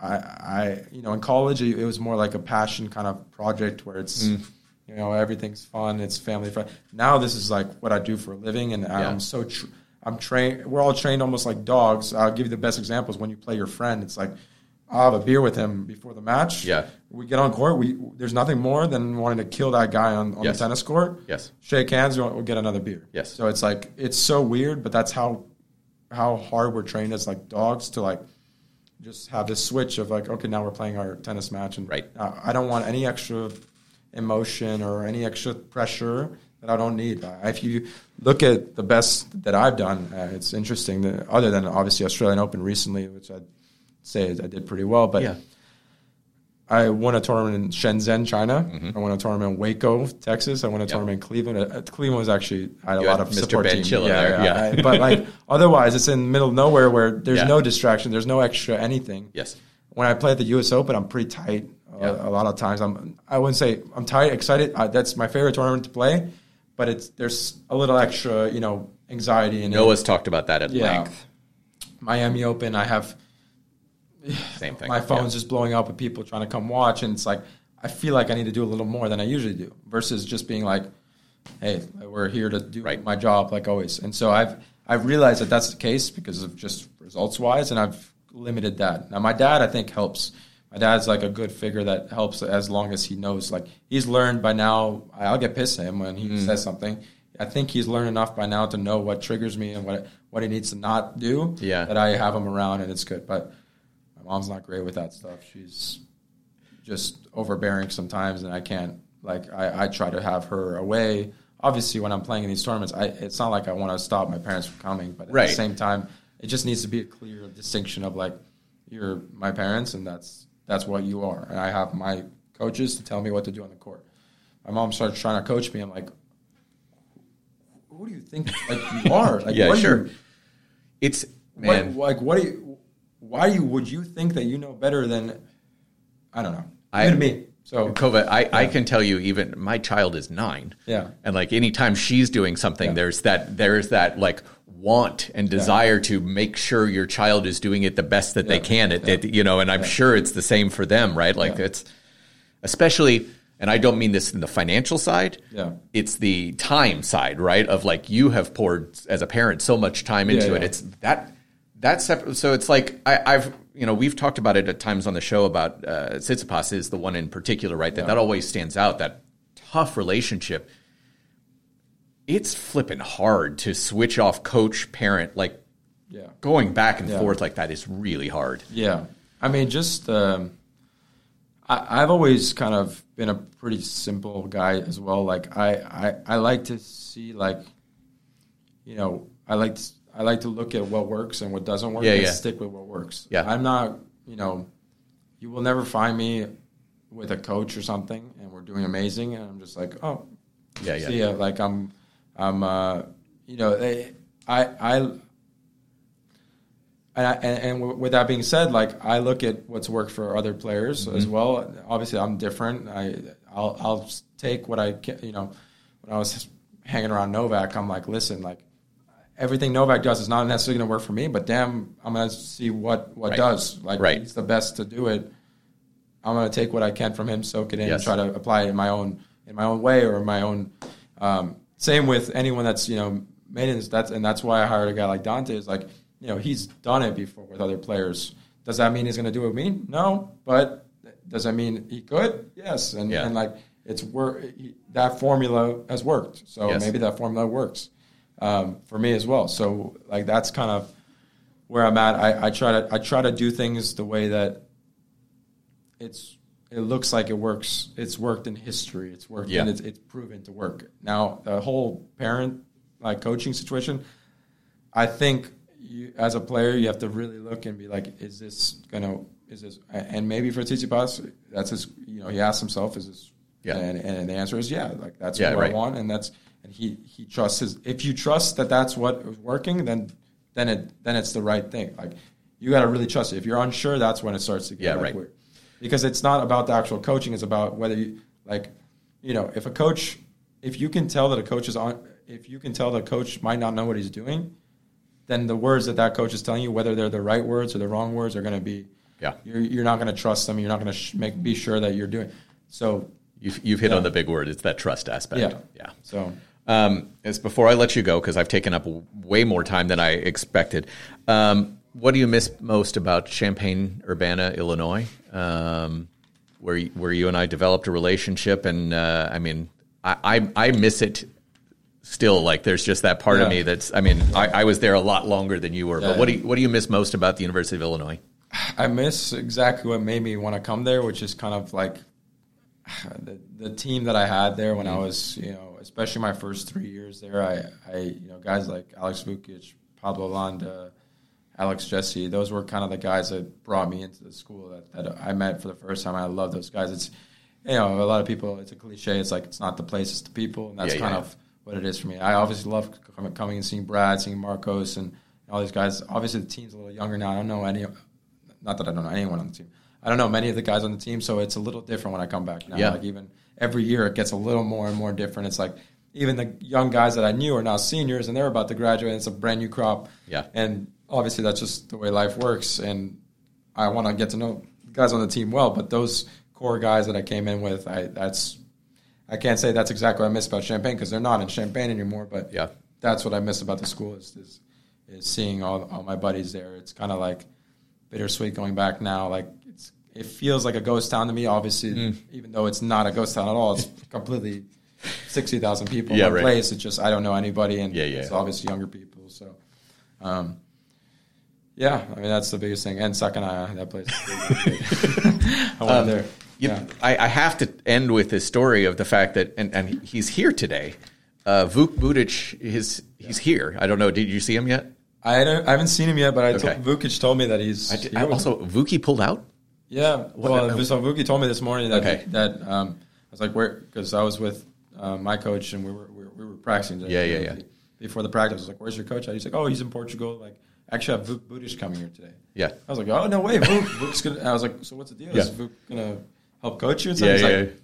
I I you know in college it, was more like a passion kind of project where it's. Mm. You know everything's fun. It's family friendly. Now this is like what I do for a living, and Yeah. I'm so tr- I'm trained. We're all trained almost like dogs. I'll give you the best examples. When you play your friend, it's like I'll have a beer with him before the match. Yeah. We get on court. We there's nothing more than wanting to kill that guy on, on Yes. the tennis court. Yes. shake hands. We'll, we'll get another beer. Yes. So it's like it's so weird, but that's how how hard we're trained as like dogs to like just have this switch of like okay now we're playing our tennis match and Right. I don't want any extra emotion or any extra pressure that I don't need. If you look at the best that I've done, uh, it's interesting. That other than obviously Australian Open recently, which I'd say I did pretty well, but Yeah. I won a tournament in Shenzhen, China. Mm-hmm. I won a tournament in Waco, Texas. I won a tournament in Cleveland. Uh, Cleveland was actually I had a lot had of Mr. support Ben team. Chilla there, yeah. I- but like otherwise, it's in the middle of nowhere where there's Yeah. no distraction. There's no extra anything. Yes. When I play at the U.S. Open, I'm pretty tight. Uh, Yeah. A lot of times, I'm. I wouldn't say I'm tight, excited. Uh, that's my favorite tournament to play, but it's there's a little extra, you know, anxiety it. Noah's talked about that at Yeah. length. Miami Open, I have Same thing. my phone's Yeah. just blowing up with people trying to come watch, and it's like I feel like I need to do a little more than I usually do, versus just being like, "Hey, we're here to do Right. my job like always." And so I've I've realized that that's the case because of just results wise, and I've limited that. Now my dad, I think, helps. My dad's like a good figure that helps as long as he knows. Like he's learned by now. I'll get pissed at him when he Mm. says something. I think he's learned enough by now to know what triggers me and what what he needs to not do. Yeah. that I have him around, and it's good. But mom's not great with that stuff. She's just overbearing sometimes, and I can't. Like I, I try to have her away. Obviously, when I'm playing in these tournaments, I, it's not like I want to stop my parents from coming, but at Right. the same time, it just needs to be a clear distinction of like you're my parents, and that's that's what you are, and I have my coaches to tell me what to do on the court. My mom starts trying to coach me. I'm like, who do you think like you are? Like, Yeah, what sure. you- It's what, man. like what do you why you would you think that you know better than I don't know. I- me. So Kova, I, I can tell you even my child is nine. Yeah. And like anytime she's doing something, Yeah. there's that there's that like want and desire to make sure your child is doing it the best that they Yeah. can at that you know, and I'm sure it's the same for them, right? Like Yeah. it's especially and I don't mean this in the financial side. Yeah. It's the time side, right? Of like you have poured as a parent so much time into Yeah, it. It's that that's separate. So it's like I, I've you know we've talked about it at times on the show about uh, Tsitsipas is the one in particular, right? That that always stands out. That tough relationship. It's flipping hard to switch off coach parent like yeah. going back and Yeah. forth like that is really hard. Yeah. I mean just um I, I've always kind of been a pretty simple guy as well. Like I, I, I like to see like you know, I like to, I like to look at what works and what doesn't work Yeah, and yeah. stick with what works. Yeah. I'm not, you know, you will never find me with a coach or something and we're doing amazing and I'm just like, oh, Yeah, yeah. See ya. Like I'm, I'm, uh, you know, they, I, I, and, I, and, and with that being said, like I look at what's worked for other players as Mm-hmm. well. Obviously, I'm different. I, I'll, I'll take what I, can, you know, when I was hanging around Novak, I'm like, listen, like everything Novak does is not necessarily going to work for me, but damn, I'm going to see what what Right. does. Like Right. he's the best to do it. I'm going to take what I can from him, soak it in, Yes. and try to apply it in my own in my own way or my own. Um, same with anyone that's you know made it. That's and that's why I hired a guy like Dante. Is like you know he's done it before with other players. Does that mean he's going to do it with me? No, but does that mean he could? Yes, and Yeah. and like it's work. That formula has worked, so Yes. maybe that formula works um, for me as well. So like that's kind of where I'm at. I, I try to I try to do things the way that it's it looks like it works. It's worked in history. It's worked Yeah. and it's, it's proven to work. Now the whole parent like coaching situation, I think you, as a player you have to really look and be like, is this gonna is this and maybe for Tsitsipas that's his you know he asked himself is this Yeah. and, and the answer is yeah like that's Yeah, what right. I want and that's and he he trusts his if you trust that that's what is working then then it then it's the right thing like you got to really trust it. If you're unsure, that's when it starts to get Yeah, like, right. weird. Because it's not about the actual coaching; it's about whether you like, you know, if a coach, if you can tell that a coach is on, if you can tell that a coach might not know what he's doing, then the words that that coach is telling you, whether they're the right words or the wrong words, are going to be. Yeah. You're, you're not going to trust them. You're not going to sh- make be sure that you're doing. So You've, you've hit Yeah. on the big word. It's that trust aspect. yeah, Yeah. So Um, as before I let you go, because I've taken up way more time than I expected. Um, what do you miss most about Champaign Urbana, Illinois, um, where where you and I developed a relationship? And uh, I mean, I, I I miss it still. Like there's just that part of me that's. I mean, I, I was there a lot longer than you were. but what do you, what do you miss most about the University of Illinois? I miss exactly what made me want to come there, which is kind of like the, the team that I had there when I was, you know, especially my first three years there. I, I you know, guys like Alex Vukic, Pablo Landa, Alex Jesse, those were kind of the guys that brought me into the school that, that I met for the first time. I love those guys. It's, you know, a lot of people, it's a cliche. It's like, it's not the place, it's the people. And that's Yeah, kind yeah. of what it is for me. I obviously love coming, and seeing Brad, seeing Marcos, and all these guys. Obviously, the team's a little younger now. I don't know any, not that I don't know anyone on the team. I don't know many of the guys on the team, so it's a little different when I come back now. Yeah. Like even every year, it gets a little more and more different. It's like even the young guys that I knew are now seniors, and they're about to graduate. And it's a brand new crop. Yeah. And obviously, that's just the way life works. And I want to get to know guys on the team well, but those core guys that I came in with, I that's I can't say that's exactly what I miss about Champaign because they're not in Champaign anymore. But Yeah. that's what I miss about the school is is, is seeing all, all my buddies there. It's kind of like bittersweet going back now. Like it feels like a ghost town to me. Obviously, Mm. even though it's not a ghost town at all, it's completely sixty thousand people Yeah, in right. place. It's just I don't know anybody, and Yeah, yeah. it's obviously younger people. So, um, yeah, I mean that's the biggest thing. And Sakanaya, that place. is really good. I went there. Um, You, yeah. I, I have to end with this story of the fact that, and, and he's here today. Uh, Vuk Budic, his, he's here. I don't know. Did you see him yet? I, don't, I haven't seen him yet, but I Okay. told, Vukic told me that he's I did, I also, Vuki pulled out? Yeah, well, so Vuki told me this morning that Okay. that um, I was like, where? Because I was with uh, my coach and we were we were, we were practicing. Yeah, yeah, yeah. Before the practice, I was like, "Where's your coach?" He's like, "Oh, he's in Portugal." Like, actually, I have Vuk Budic coming here today. Yeah. I was like, "Oh no way, Vuk, Vuk's gonna." I was like, "So what's the deal? Is Yeah. Vuk gonna help coach you?" And stuff? Yeah, He's yeah, like,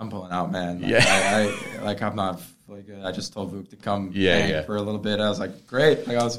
I'm pulling out, man. Like, Yeah. I, I like I'm not really good. I just told Vuk to come Yeah, yeah. for a little bit. I was like, great. Like I was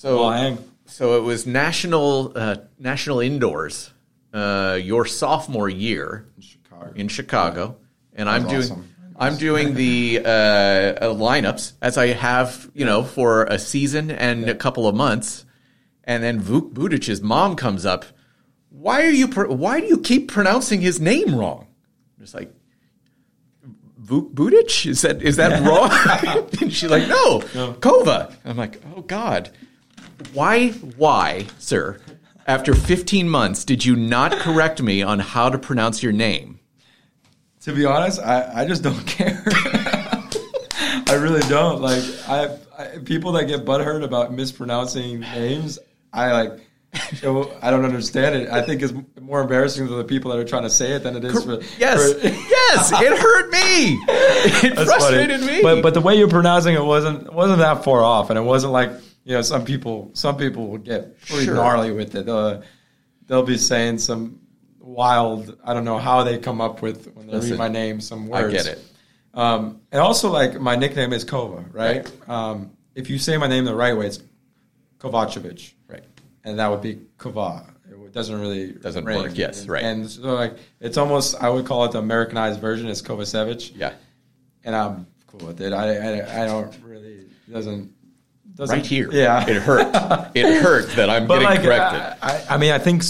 So, Well, hang- so it was national uh, national indoors uh, your sophomore year Chicago. in Chicago, and I'm doing awesome. I'm doing the uh, uh, lineups as I have you know for a season and a couple of months, and then Vuk Budic's mom comes up. Why are you? Pr- why do you keep pronouncing his name wrong? It's like. Vuk Budic? Is that is that wrong? and she's like, no, Kova. I'm like, oh God. Why, why, sir, after 15 months, did you not correct me on how to pronounce your name? To be honest, I, I just don't care. I really don't. Like I, I people that get butthurt about mispronouncing names, I like. I don't understand it. I think it's more embarrassing to the people that are trying to say it than it is for Yes, for- yes, it hurt me. It frustrated funny. me. But but the way you're pronouncing it wasn't wasn't that far off, and it wasn't like you know some people some people will get pretty Sure. gnarly with it. They'll, they'll be saying some wild. I don't know how they come up with when they Listen, read my name some words. I get it. Um, and also like my nickname is Kova, right? Um, if you say my name the right way, it's Kovacevic. Right. and that would be Kova. It doesn't really Doesn't ring. work, yes, right. And so like it's almost I would call it the Americanized version is Kovacevic. Yeah. and I'm cool with it. I I, I don't really it doesn't doesn't Right here. Yeah, It hurt. it hurt that I'm but getting like corrected. I, I, I mean I think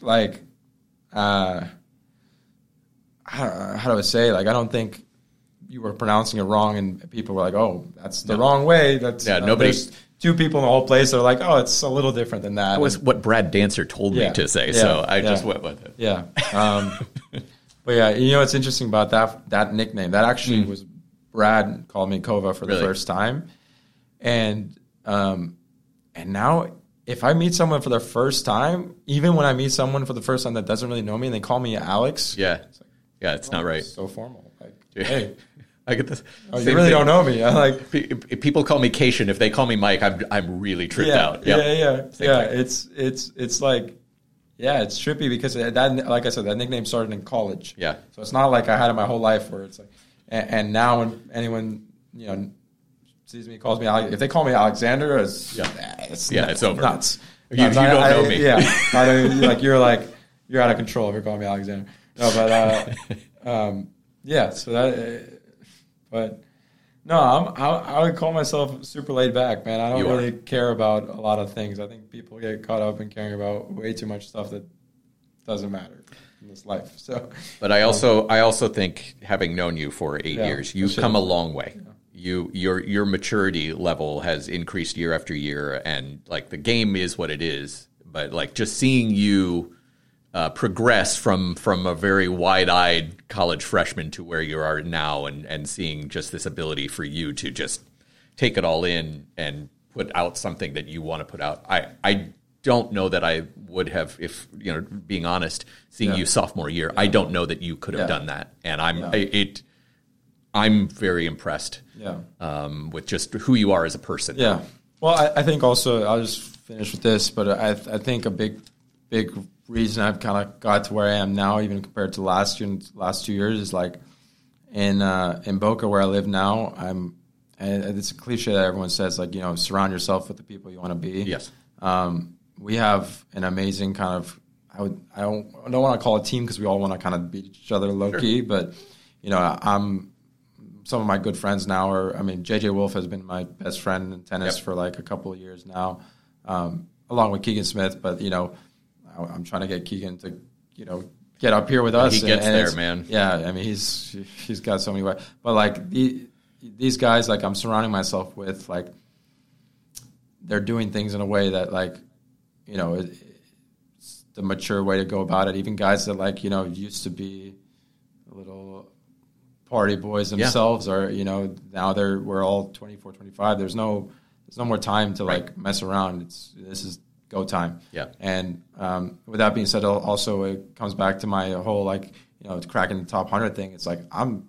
like uh don't- how do I say like I don't think you were pronouncing it wrong and people were like oh that's the wrong way that's Yeah, uh, nobody- two people in the whole place that are like oh it's a little different than that that was And- what Brad Dancer told Yeah. me to say, Yeah. so I Yeah. just went with it. Yeah. Um, but yeah, you know what's interesting about that that nickname? That actually was Brad called me Kova for. Really? the first time, and um, and now if I meet someone for the first time, even when I meet someone for the first time that doesn't really know me and they call me Alex, Yeah, yeah, it's not right. it's so formal. Like, Yeah. hey, I get this. oh, you really thing. don't know me. I like. People call me Cation. If they call me Mike, I'm I'm really tripped yeah, out. Yeah, Yep. yeah, Same yeah. thing. It's it's it's like, yeah, it's trippy because that, like I said, that nickname started in college. Yeah. So it's not like I had it my whole life where it's like, and, and now when anyone you know sees me calls me if they call me Alexander, it's Yeah. it's Yeah, it's over. Nuts. You- Nuts. you I- don't I- know me. Yeah. I don't, like you're like you're out of control if you're calling me Alexander. No, but uh, um, yeah. So that, uh, but. No, I'm, I, I would call myself super laid back, man. I don't You are. really care about a lot of things. I think people get caught up in caring about way too much stuff that doesn't matter in this life. So, But I also I also think having known you for eight Yeah, years, you've come a long way. You your your maturity level has increased year after year, and like the game is what it is. But like just seeing you uh, progress from from a very wide eyed college freshman to where you are now, and and seeing just this ability for you to just take it all in and put out something that you want to put out. I I don't know that I would have if you know being honest seeing Yeah. you sophomore year. I don't know that you could have Yeah. done that, and I'm Yeah. I, it. I'm very impressed yeah. um, with just who you are as a person. Yeah. Well, I, I think also, I'll just finish with this, but I, I think a big, big reason I've kind of got to where I am now, even compared to last year last two years, is like in uh, in Boca where I live now. I'm, and it's a cliche that everyone says, like you know, surround yourself with the people you want to be. Yes. Um, we have an amazing kind of. I would. I don't. I don't want to call it team because we all want to kind of beat each other low key, but you know, I'm some of my good friends now are. I mean, JJ Wolf has been my best friend in tennis Yep. for like a couple of years now, um, along with Keegan Smith. But you know, I, I'm trying to get Keegan to you know get up here with us. He gets there, man. Yeah, I mean, he's he's got so many ways. But like the, these guys, like I'm surrounding myself with, like they're doing things in a way that like you know it, it's the mature way to go about it. Even guys that like you know used to be a little party boys themselves are you know now they're we're all 24 25 there's no there's no more time to like mess around. It's this is go time. Yeah. and um, with that being said also it comes back to my whole like you know cracking the top 100 thing. It's like i'm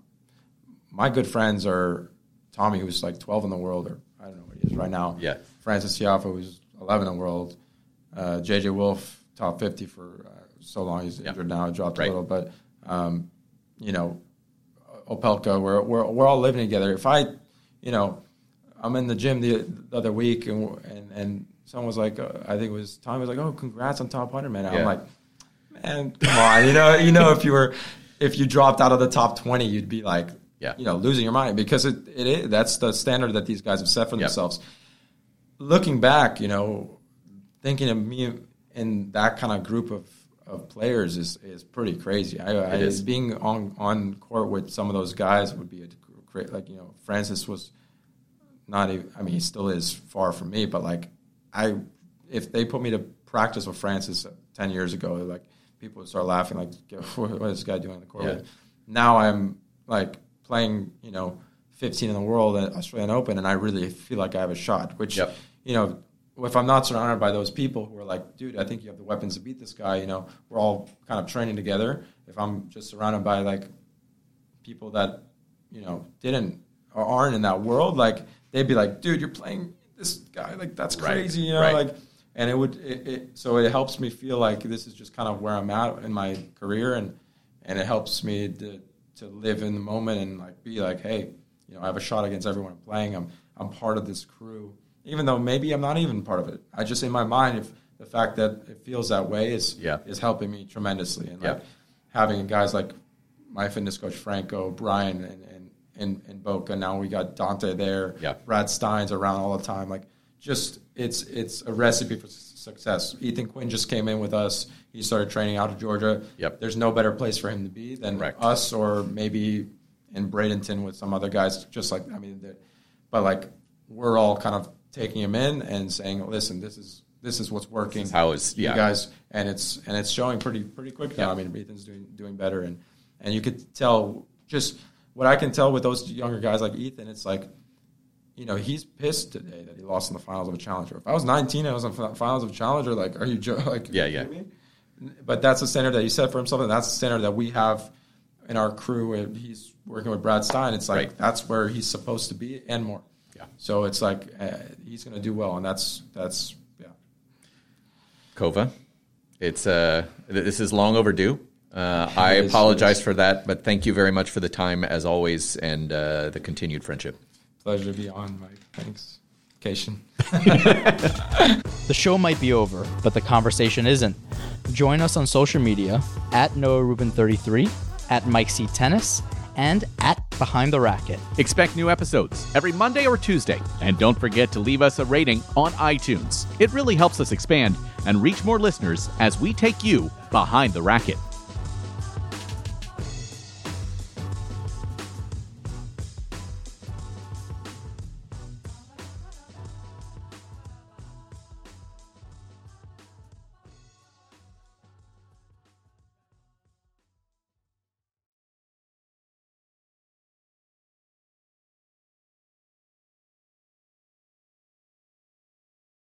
my good friends are tommy who's like 12 in the world or i don't know what he is right now. Yeah. Frances Tiafoe, who's 11 in the world. Uh, jj wolf top 50 for uh, so long. He's injured now. Dropped Right. a little but um, you know Opelka, we're, we're we're all living together. If I, you know, I'm in the gym the, the other week and and and someone was like, uh, I think it was Tommy was like, oh, congrats on top hundred, man. Yeah. I'm like, man, come on, you know, you know, if you were if you dropped out of the top twenty, you'd be like, Yeah. you know, losing your mind because it, it is that's the standard that these guys have set for Yep. themselves. Looking back, you know, thinking of me in that kind of group of, of players is, is pretty crazy. I, I is. being on on court with some of those guys would be a great. Like you know, Frances was not. Even, I mean, he still is far from me, but like I, if they put me to practice with Frances ten years ago, like people would start laughing. Like, what is this guy doing on the court? Yeah. Now I'm like playing. You know. 15 in the world at Australian Open, and I really feel like I have a shot. Which, Yep. you know, if I'm not surrounded by those people who are like, dude, I think you have the weapons to beat this guy, you know, we're all kind of training together. If I'm just surrounded by like people that, you know, didn't or aren't in that world, like they'd be like, dude, you're playing this guy, like that's Right, crazy, you know, right. like, and it would, it, it, so it helps me feel like this is just kind of where I'm at in my career, and and it helps me to to live in the moment and like be like, hey, you know, I have a shot against everyone I'm playing. I'm I'm part of this crew, even though maybe I'm not even part of it. I just in my mind, if the fact that it feels that way is Yeah. is helping me tremendously. And Yeah. like having guys like my fitness coach Franco, Brian, and and and, and Boca. Now we got Dante there. Yeah. Brad Stine's around all the time. Like just it's it's a recipe for success. Ethan Quinn just came in with us. He started training out of Georgia. Yep. There's no better place for him to be than Correct. us or maybe in Bradenton with some other guys. Just like I mean, but like we're all kind of taking him in and saying, listen, this is this is what's working. is how it's- You guys, and it's and it's showing pretty pretty quick now. I mean, Ethan's doing doing better, and and you could tell just what I can tell with those younger guys like Ethan. It's like you know, he's pissed today that he lost in the finals of a challenger. If I was 19 and I was in the finals of a challenger, like, are you jo- like? Yeah, yeah. But that's the standard that he set for himself, and that's the standard that we have in our crew. And he's working with Brad Stine. It's like Right. that's where he's supposed to be and more. Yeah. So it's like uh, he's going to do well, and that's that's yeah. Kova. It's uh, this is long overdue. Uh, I apologize for that, but thank you very much for the time as always and uh, the continued friendship. Pleasure to be on, Mike. Thanks. Cation. The show might be over, but the conversation isn't. Join us on social media at Noah Rubin 33, at Mike C Tennis, and at Behind the Racquet. Expect new episodes every Monday or Tuesday. And don't forget to leave us a rating on iTunes. It really helps us expand and reach more listeners as we take you behind the racquet.